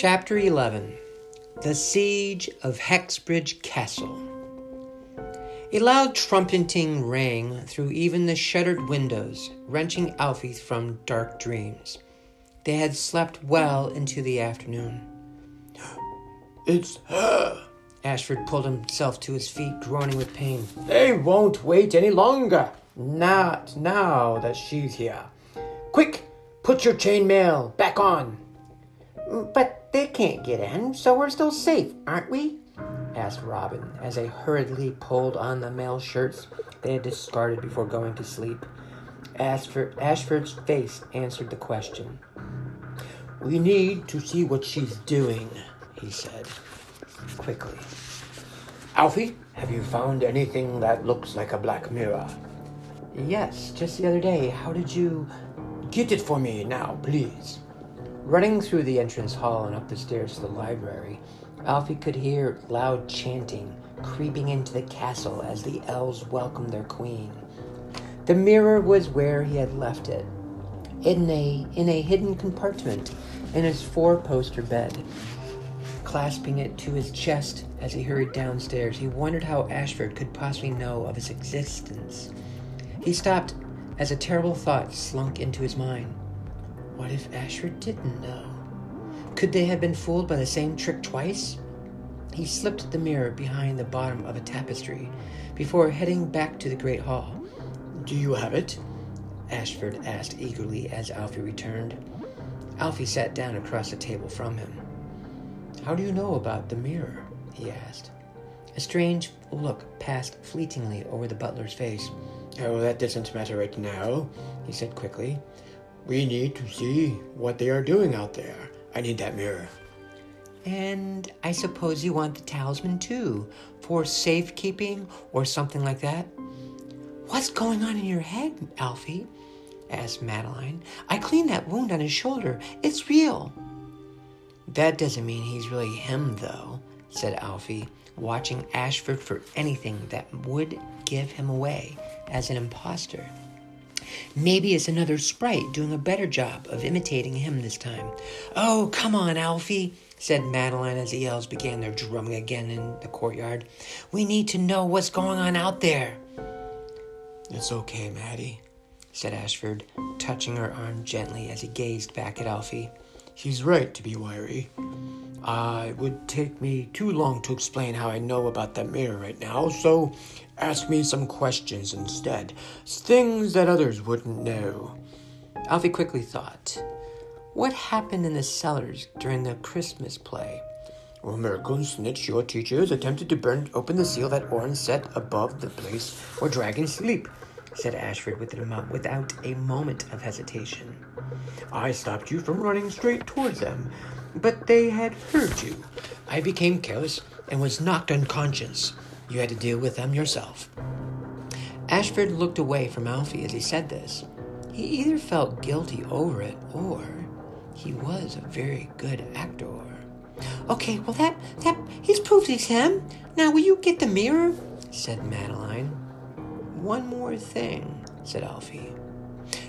Chapter 11 The Siege of Hexbridge Castle. A loud trumpeting rang through even the shuttered windows, wrenching Alfie from dark dreams. They had slept well into the afternoon. It's her! Ashford pulled himself to his feet, groaning with pain. They won't wait any longer. Not now that she's here. Quick, put your chainmail back on. Mm, but they can't get in, so we're still safe, aren't we? asked Robin as they hurriedly pulled on the mail shirts they had discarded before going to sleep. Ashford, Ashford's face answered the question. We need to see what she's doing, he said quickly. Alfie, have you found anything that looks like a black mirror? Yes, just the other day. How did you. Get it for me now, please. Running through the entrance hall and up the stairs to the library, Alfie could hear loud chanting creeping into the castle as the elves welcomed their queen. The mirror was where he had left it, in a, in a hidden compartment in his four poster bed. Clasping it to his chest as he hurried downstairs, he wondered how Ashford could possibly know of its existence. He stopped as a terrible thought slunk into his mind. What if Ashford didn't know? Could they have been fooled by the same trick twice? He slipped the mirror behind the bottom of a tapestry before heading back to the great hall. Do you have it? Ashford asked eagerly as Alfie returned. Alfie sat down across the table from him. How do you know about the mirror? he asked. A strange look passed fleetingly over the butler's face. Oh, that doesn't matter right now, he said quickly. We need to see what they are doing out there. I need that mirror. And I suppose you want the talisman too, for safekeeping or something like that? What's going on in your head, Alfie? asked Madeline. I cleaned that wound on his shoulder. It's real. That doesn't mean he's really him, though, said Alfie, watching Ashford for anything that would give him away as an impostor. Maybe it's another sprite doing a better job of imitating him this time. Oh, come on, Alfie, said Madeline as the elves began their drumming again in the courtyard. We need to know what's going on out there. It's okay, Maddie, said Ashford, touching her arm gently as he gazed back at Alfie. He's right to be wary. Uh, it would take me too long to explain how I know about that mirror right now, so ask me some questions instead. Things that others wouldn't know. Alfie quickly thought. What happened in the cellars during the Christmas play? Well, Myrkle Snitch, your teachers attempted to burn open the seal that Orin set above the place where dragons sleep, said Ashford with amount, without a moment of hesitation. I stopped you from running straight towards them, but they had heard you. I became careless and was knocked unconscious. You had to deal with them yourself. Ashford looked away from Alfie as he said this. He either felt guilty over it or he was a very good actor. Okay, well that that he's proved he's him. Now will you get the mirror? said Madeline. One more thing, said Alfie.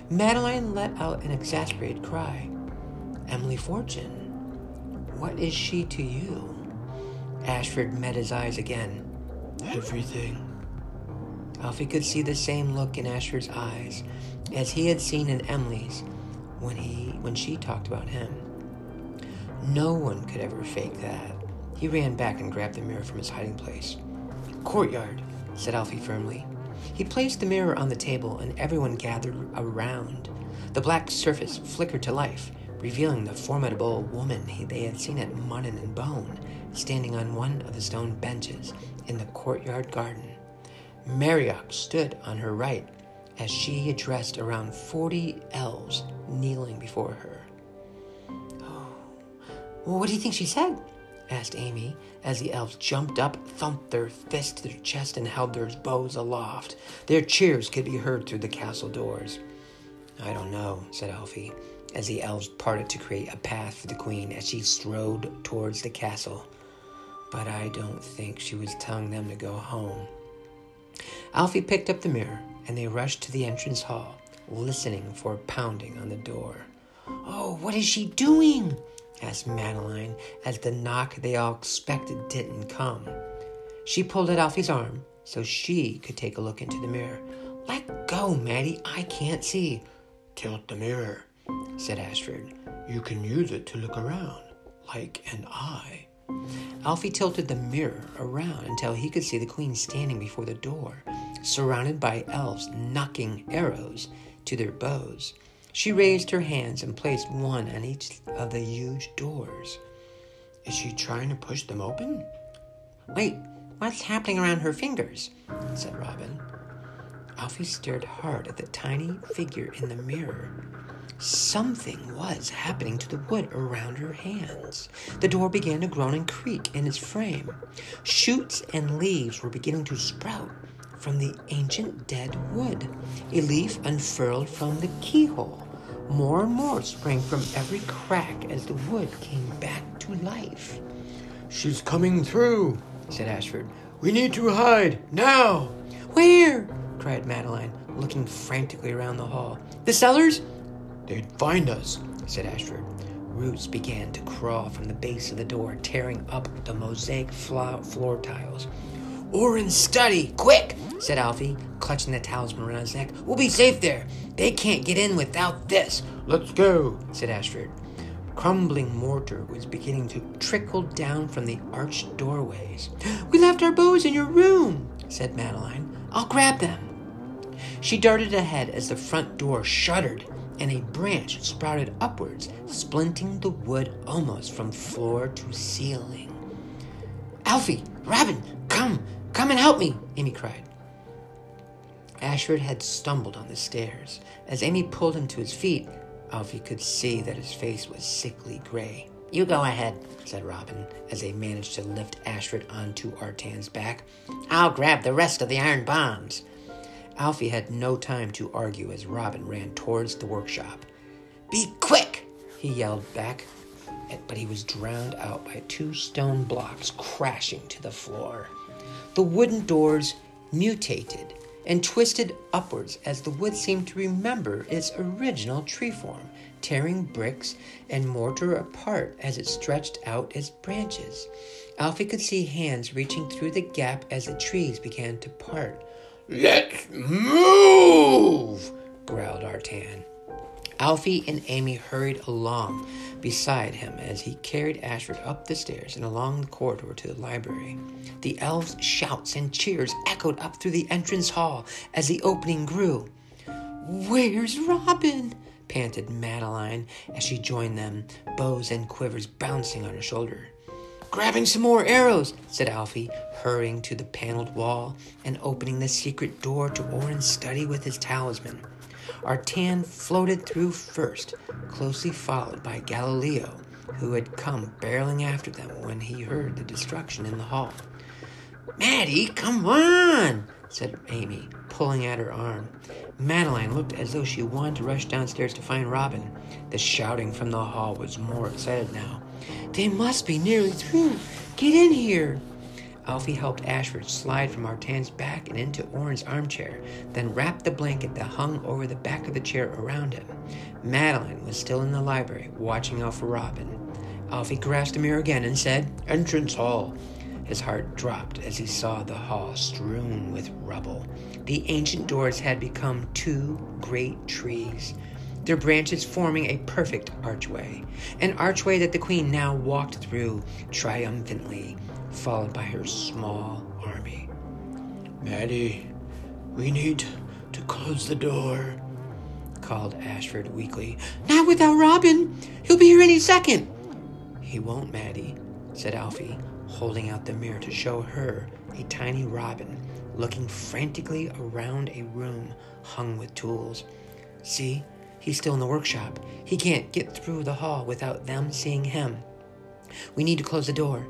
Madeline let out an exasperated cry. Emily Fortune, what is she to you? Ashford met his eyes again. Everything. Alfie could see the same look in Ashford's eyes as he had seen in Emily's when he when she talked about him. No one could ever fake that. He ran back and grabbed the mirror from his hiding place. Courtyard, said Alfie firmly. He placed the mirror on the table and everyone gathered around. The black surface flickered to life, revealing the formidable woman they had seen at Mutton and Bone, standing on one of the stone benches in the courtyard garden. Marioc stood on her right as she addressed around forty elves kneeling before her. Oh, well, what do you think she said? asked Amy, as the elves jumped up, thumped their fists to their chest, and held their bows aloft. Their cheers could be heard through the castle doors. I don't know, said Alfie, as the elves parted to create a path for the queen as she strode towards the castle. But I don't think she was telling them to go home. Alfie picked up the mirror, and they rushed to the entrance hall, listening for a pounding on the door. Oh, what is she doing? asked Madeline as the knock they all expected didn't come. She pulled at Alfie's arm so she could take a look into the mirror. Let go, Maddie. I can't see. Tilt the mirror, said Ashford. You can use it to look around, like an eye. Alfie tilted the mirror around until he could see the queen standing before the door, surrounded by elves nocking arrows to their bows. She raised her hands and placed one on each of the huge doors. Is she trying to push them open? Wait, what's happening around her fingers? said Robin. Alfie stared hard at the tiny figure in the mirror. Something was happening to the wood around her hands. The door began to groan and creak in its frame. Shoots and leaves were beginning to sprout from the ancient dead wood. A leaf unfurled from the keyhole. More and more sprang from every crack as the wood came back to life. She's coming through, said Ashford. We need to hide now. Where? cried Madeline, looking frantically around the hall. The cellars? They'd find us, said Ashford. Roots began to crawl from the base of the door, tearing up the mosaic floor tiles. Orin's study, quick, said Alfie, clutching the talisman around his neck. We'll be safe there. They can't get in without this. Let's go, said Ashford. Crumbling mortar was beginning to trickle down from the arched doorways. We left our bows in your room, said Madeline. I'll grab them. She darted ahead as the front door shuddered and a branch sprouted upwards, splinting the wood almost from floor to ceiling. Alfie, Robin, come, come and help me, Amy cried. Ashford had stumbled on the stairs. As Amy pulled him to his feet, Alfie could see that his face was sickly gray. You go ahead, said Robin, as they managed to lift Ashford onto Artan's back. I'll grab the rest of the iron bombs. Alfie had no time to argue as Robin ran towards the workshop. Be quick! he yelled back, but he was drowned out by two stone blocks crashing to the floor. The wooden doors mutated and twisted upwards as the wood seemed to remember its original tree form, tearing bricks and mortar apart as it stretched out its branches. Alfie could see hands reaching through the gap as the trees began to part. Let's move, growled Artan. Alfie and Amy hurried along beside him as he carried Ashford up the stairs and along the corridor to the library. The elves' shouts and cheers echoed up through the entrance hall as the opening grew. Where's Robin? panted Madeline as she joined them, bows and quivers bouncing on her shoulder. Grabbing some more arrows, said Alfie, hurrying to the paneled wall and opening the secret door to Orin's study with his talisman. Artan floated through first, closely followed by Galileo, who had come barreling after them when he heard the destruction in the hall. Maddie, come on, said Amy, pulling at her arm. Madeline looked as though she wanted to rush downstairs to find Robin. The shouting from the hall was more excited now. They must be nearly through. Get in here. Alfie helped Ashford slide from Artan's back and into Orin's armchair, then wrapped the blanket that hung over the back of the chair around him. Madeline was still in the library, watching out for Robin. Alfie grasped the mirror again and said, Entrance hall. His heart dropped as he saw the hall strewn with rubble. The ancient doors had become two great trees their branches forming a perfect archway, an archway that the queen now walked through triumphantly, followed by her small army. Maddie, we need to close the door, called Ashford weakly. Not without Robin. He'll be here any second. He won't, Maddie, said Alfie, holding out the mirror to show her a tiny Robin looking frantically around a room hung with tools. See, He's still in the workshop. He can't get through the hall without them seeing him. We need to close the door.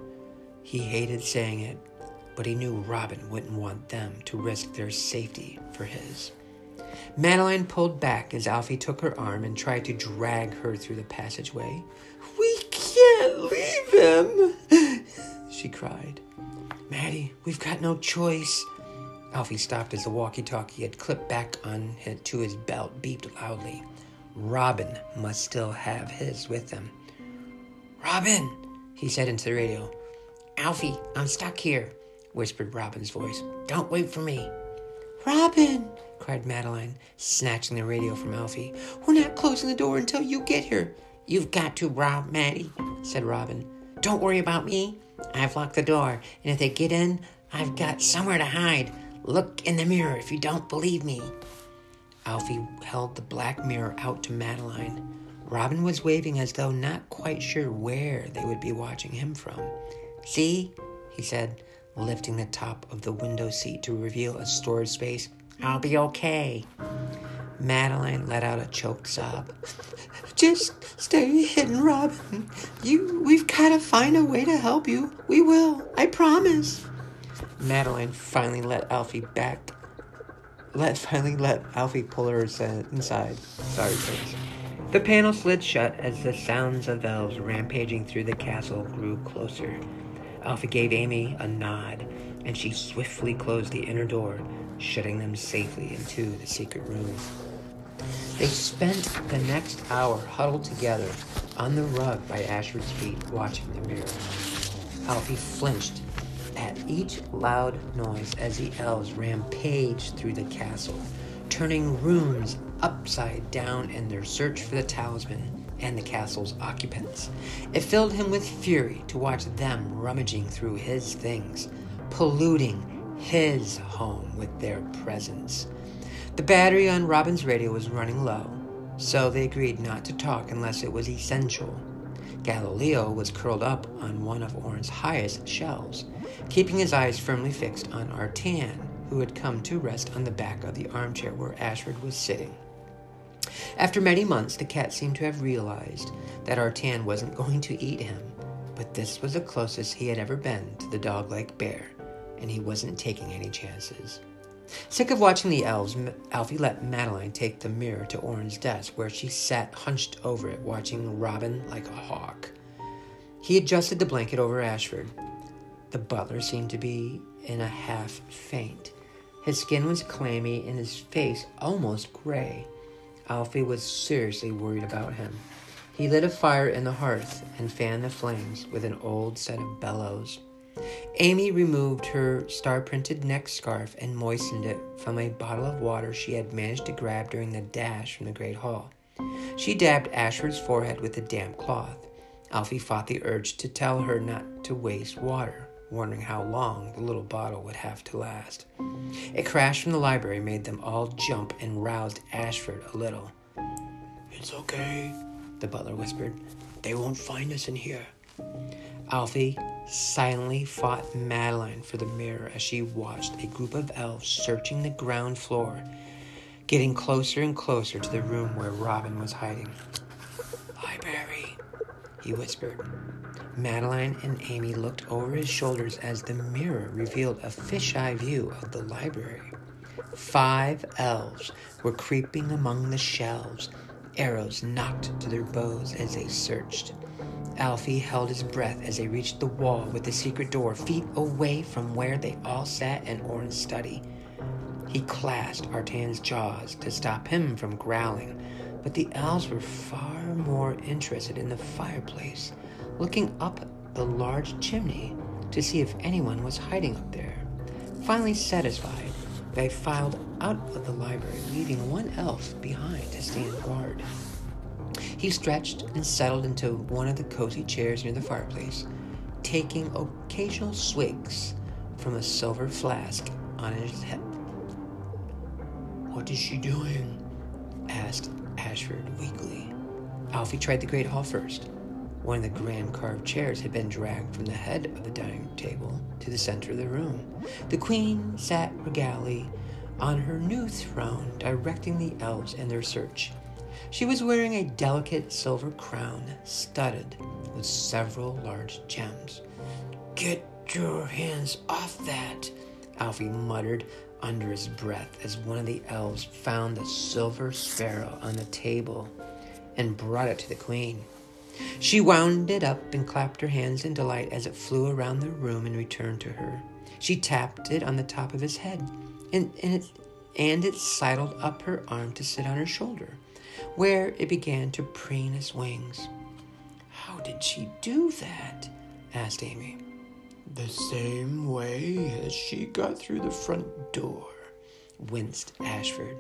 He hated saying it, but he knew Robin wouldn't want them to risk their safety for his. Madeline pulled back as Alfie took her arm and tried to drag her through the passageway. We can't leave him, she cried. Maddie, we've got no choice. Alfie stopped as the walkie talkie had clipped back on to his belt beeped loudly. Robin must still have his with him. Robin, he said into the radio. Alfie, I'm stuck here, whispered Robin's voice. Don't wait for me. Robin, cried Madeline, snatching the radio from Alfie. We're not closing the door until you get here. You've got to, Rob, Maddie, said Robin. Don't worry about me. I've locked the door, and if they get in, I've got somewhere to hide. Look in the mirror if you don't believe me. Alfie held the black mirror out to Madeline. Robin was waving as though not quite sure where they would be watching him from. See, he said, lifting the top of the window seat to reveal a storage space. I'll be okay. Madeline let out a choked sob. Just stay hidden, Robin. You we've gotta find a way to help you. We will, I promise. Madeline finally let Alfie back. Let finally let Alfie pull her inside. Sorry, please. The panel slid shut as the sounds of elves rampaging through the castle grew closer. Alfie gave Amy a nod, and she swiftly closed the inner door, shutting them safely into the secret room. They spent the next hour huddled together on the rug by Ashford's feet, watching the mirror. Alfie flinched at each loud noise as the elves rampaged through the castle, turning rooms upside down in their search for the talisman and the castle's occupants. It filled him with fury to watch them rummaging through his things, polluting his home with their presence. The battery on Robin's radio was running low, so they agreed not to talk unless it was essential. Galileo was curled up on one of Orin's highest shelves, keeping his eyes firmly fixed on Artan, who had come to rest on the back of the armchair where Ashford was sitting. After many months, the cat seemed to have realized that Artan wasn't going to eat him, but this was the closest he had ever been to the dog like bear, and he wasn't taking any chances. Sick of watching the elves, Alfie let Madeline take the mirror to Orin's desk, where she sat hunched over it, watching Robin like a hawk. He adjusted the blanket over Ashford. The butler seemed to be in a half faint. His skin was clammy and his face almost gray. Alfie was seriously worried about him. He lit a fire in the hearth and fanned the flames with an old set of bellows. Amy removed her star printed neck scarf and moistened it from a bottle of water she had managed to grab during the dash from the Great Hall. She dabbed Ashford's forehead with a damp cloth. Alfie fought the urge to tell her not to waste water wondering how long the little bottle would have to last. A crash from the library made them all jump and roused Ashford a little. It's okay, the butler whispered. They won't find us in here. Alfie silently fought Madeline for the mirror as she watched a group of elves searching the ground floor, getting closer and closer to the room where Robin was hiding. Library, he whispered. Madeline and Amy looked over his shoulders as the mirror revealed a fisheye view of the library. Five elves were creeping among the shelves, arrows nocked to their bows as they searched. Alfie held his breath as they reached the wall with the secret door, feet away from where they all sat in Orin's study. He clasped Artan's jaws to stop him from growling, but the elves were far more interested in the fireplace looking up the large chimney to see if anyone was hiding up there. Finally satisfied, they filed out of the library, leaving one elf behind to stand guard. He stretched and settled into one of the cozy chairs near the fireplace, taking occasional swigs from a silver flask on his hip. What is she doing? asked Ashford weakly. Alfie tried the Great Hall first. One of the grand carved chairs had been dragged from the head of the dining table to the center of the room. The queen sat regally on her new throne, directing the elves in their search. She was wearing a delicate silver crown studded with several large gems. Get your hands off that, Alfie muttered under his breath as one of the elves found the silver sparrow on the table and brought it to the queen. She wound it up and clapped her hands in delight as it flew around the room and returned to her. She tapped it on the top of his head, and, and, it, and it sidled up her arm to sit on her shoulder, where it began to preen its wings. How did she do that? asked Amy. The same way as she got through the front door, winced Ashford.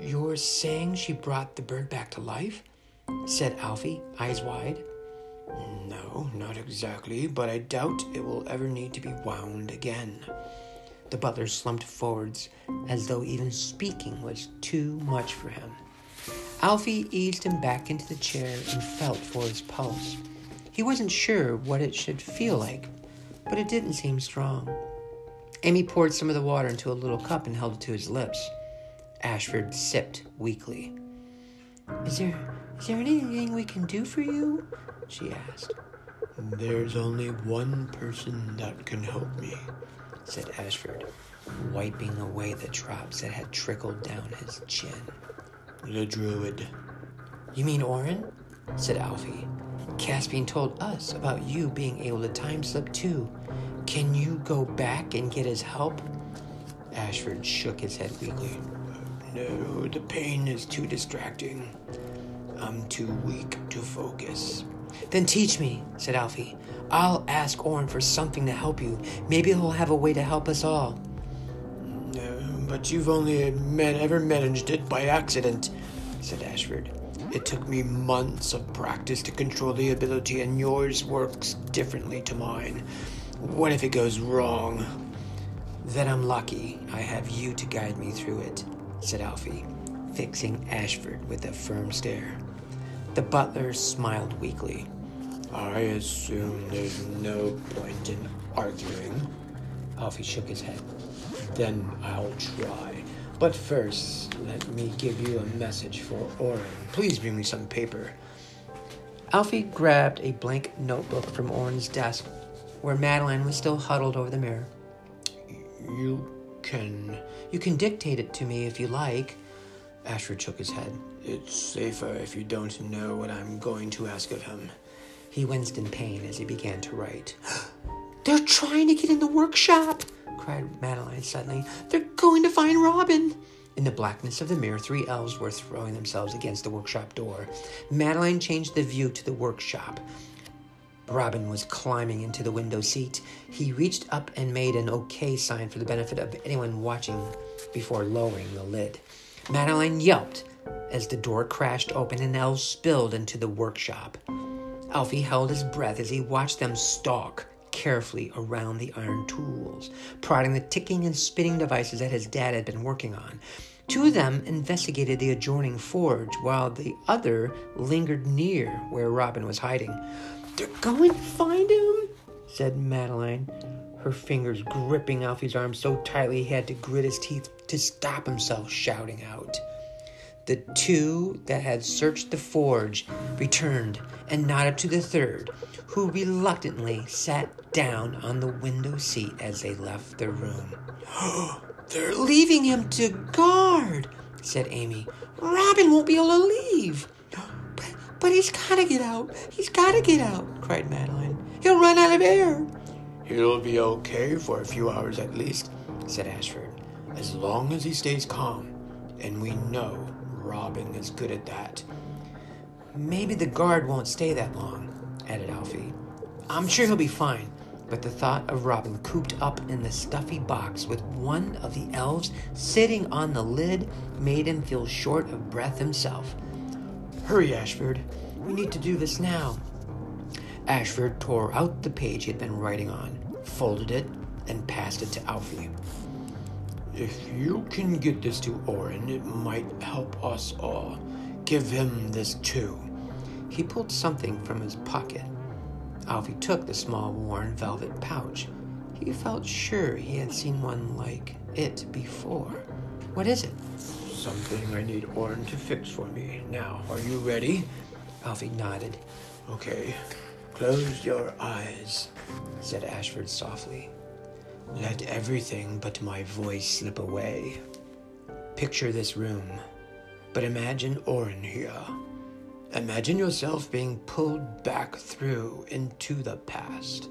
You're saying she brought the bird back to life? said Alfie, eyes wide. No, not exactly, but I doubt it will ever need to be wound again. The butler slumped forwards as though even speaking was too much for him. Alfie eased him back into the chair and felt for his pulse. He wasn't sure what it should feel like, but it didn't seem strong. Amy poured some of the water into a little cup and held it to his lips. Ashford sipped weakly. Is there is there anything we can do for you? she asked. There's only one person that can help me, said Ashford, wiping away the drops that had trickled down his chin. The druid. You mean Orin? said Alfie. Caspian told us about you being able to time slip too. Can you go back and get his help? Ashford shook his head weakly. No, the pain is too distracting. I'm too weak to focus. Then teach me, said Alfie. I'll ask Orin for something to help you. Maybe he'll have a way to help us all. But you've only ever managed it by accident, said Ashford. It took me months of practice to control the ability, and yours works differently to mine. What if it goes wrong? Then I'm lucky I have you to guide me through it, said Alfie, fixing Ashford with a firm stare. The butler smiled weakly. I assume there's no point in arguing. Alfie shook his head. Then I'll try. But first, let me give you a message for Orin. Please bring me some paper. Alfie grabbed a blank notebook from Orin's desk, where Madeline was still huddled over the mirror. You can. You can dictate it to me if you like. Ashford shook his head. It's safer if you don't know what I'm going to ask of him. He winced in pain as he began to write. They're trying to get in the workshop, cried Madeline suddenly. They're going to find Robin. In the blackness of the mirror, three elves were throwing themselves against the workshop door. Madeline changed the view to the workshop. Robin was climbing into the window seat. He reached up and made an okay sign for the benefit of anyone watching before lowering the lid. Madeline yelped as the door crashed open and elves spilled into the workshop. Alfie held his breath as he watched them stalk carefully around the iron tools, prodding the ticking and spinning devices that his dad had been working on. Two of them investigated the adjoining forge, while the other lingered near where Robin was hiding. They're going to find him, said Madeline, her fingers gripping Alfie's arm so tightly he had to grit his teeth to stop himself shouting out. The two that had searched the forge returned and nodded to the third, who reluctantly sat down on the window seat as they left the room. They're leaving him to guard, said Amy. Robin won't be able to leave. But, but he's gotta get out. He's gotta get out, cried Madeline. He'll run out of air. He'll be okay for a few hours at least, said Ashford, as long as he stays calm. And we know Robin is good at that. Maybe the guard won't stay that long, added Alfie. I'm sure he'll be fine, but the thought of Robin cooped up in the stuffy box with one of the elves sitting on the lid made him feel short of breath himself. Hurry, Ashford. We need to do this now. Ashford tore out the page he had been writing on, folded it, and passed it to Alfie. If you can get this to Orin, it might help us all. Give him this too. He pulled something from his pocket. Alfie took the small worn velvet pouch. He felt sure he had seen one like it before. What is it? Something I need Orin to fix for me. Now, are you ready? Alfie nodded. Okay, close your eyes, said Ashford softly. Let everything but my voice slip away. Picture this room, but imagine Orin here. Imagine yourself being pulled back through into the past.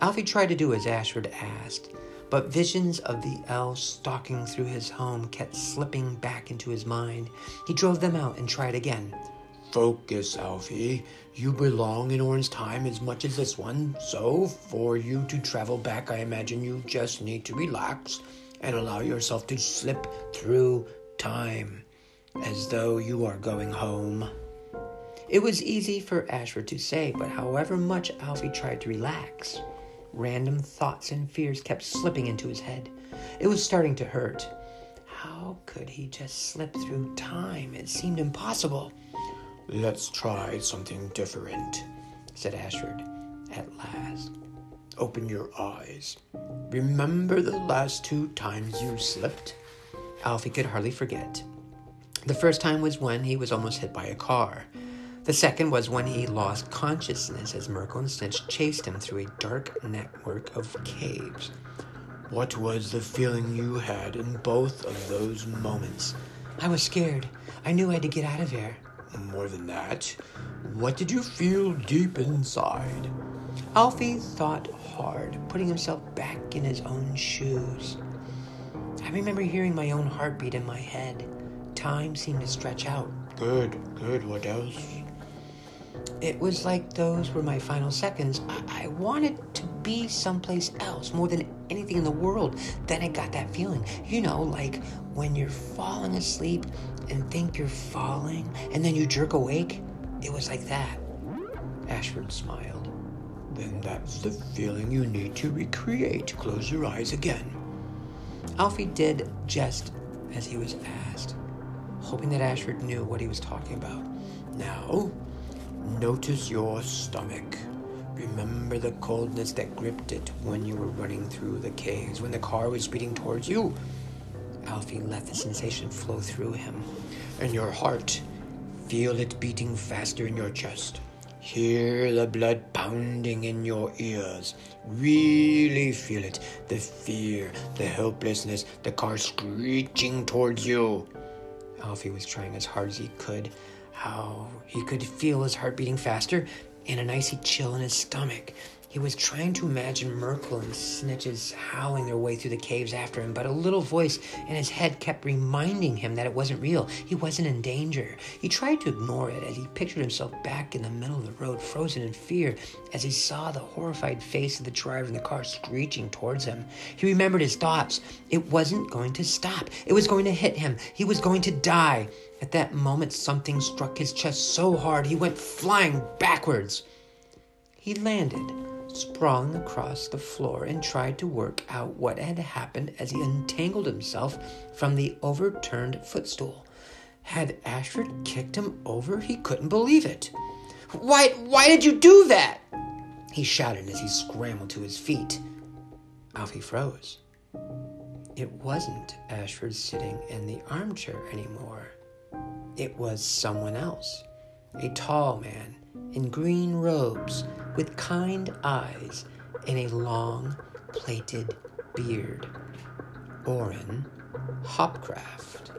Alfie tried to do as Ashford asked, but visions of the elves stalking through his home kept slipping back into his mind. He drove them out and tried again. Focus, Alfie. You belong in Orin's time as much as this one, so for you to travel back, I imagine you just need to relax and allow yourself to slip through time as though you are going home. It was easy for Ashford to say, but however much Alfie tried to relax, random thoughts and fears kept slipping into his head. It was starting to hurt. How could he just slip through time? It seemed impossible. Let's try something different, said Ashford at last. Open your eyes. Remember the last two times you slipped? Alfie could hardly forget. The first time was when he was almost hit by a car. The second was when he lost consciousness as Myrkle and Snitch chased him through a dark network of caves. What was the feeling you had in both of those moments? I was scared. I knew I had to get out of here. More than that, what did you feel deep inside? Alfie thought hard, putting himself back in his own shoes. I remember hearing my own heartbeat in my head. Time seemed to stretch out. Good, good. What else? It was like those were my final seconds. I, I wanted to be someplace else more than anything in the world. Then I got that feeling. You know, like when you're falling asleep and think you're falling, and then you jerk awake. It was like that. Ashford smiled. Then that's the feeling you need to recreate. Close your eyes again. Alfie did just as he was asked, hoping that Ashford knew what he was talking about. Now, notice your stomach. Remember the coldness that gripped it when you were running through the caves, when the car was speeding towards you. Alfie let the sensation flow through him. And your heart, feel it beating faster in your chest. Hear the blood pounding in your ears. Really feel it. The fear, the helplessness, the car screeching towards you. Alfie was trying as hard as he could. How he could feel his heart beating faster and an icy chill in his stomach. He was trying to imagine Myrkle and Snitches howling their way through the caves after him, but a little voice in his head kept reminding him that it wasn't real. He wasn't in danger. He tried to ignore it as he pictured himself back in the middle of the road, frozen in fear, as he saw the horrified face of the driver in the car screeching towards him. He remembered his thoughts. It wasn't going to stop. It was going to hit him. He was going to die. At that moment, something struck his chest so hard he went flying backwards. He landed sprawling across the floor and tried to work out what had happened as he untangled himself from the overturned footstool. Had Ashford kicked him over? He couldn't believe it. Why, why did you do that? He shouted as he scrambled to his feet. Alfie froze. It wasn't Ashford sitting in the armchair anymore. It was someone else. A tall man in green robes with kind eyes and a long plaited beard. Orin Hopcraft.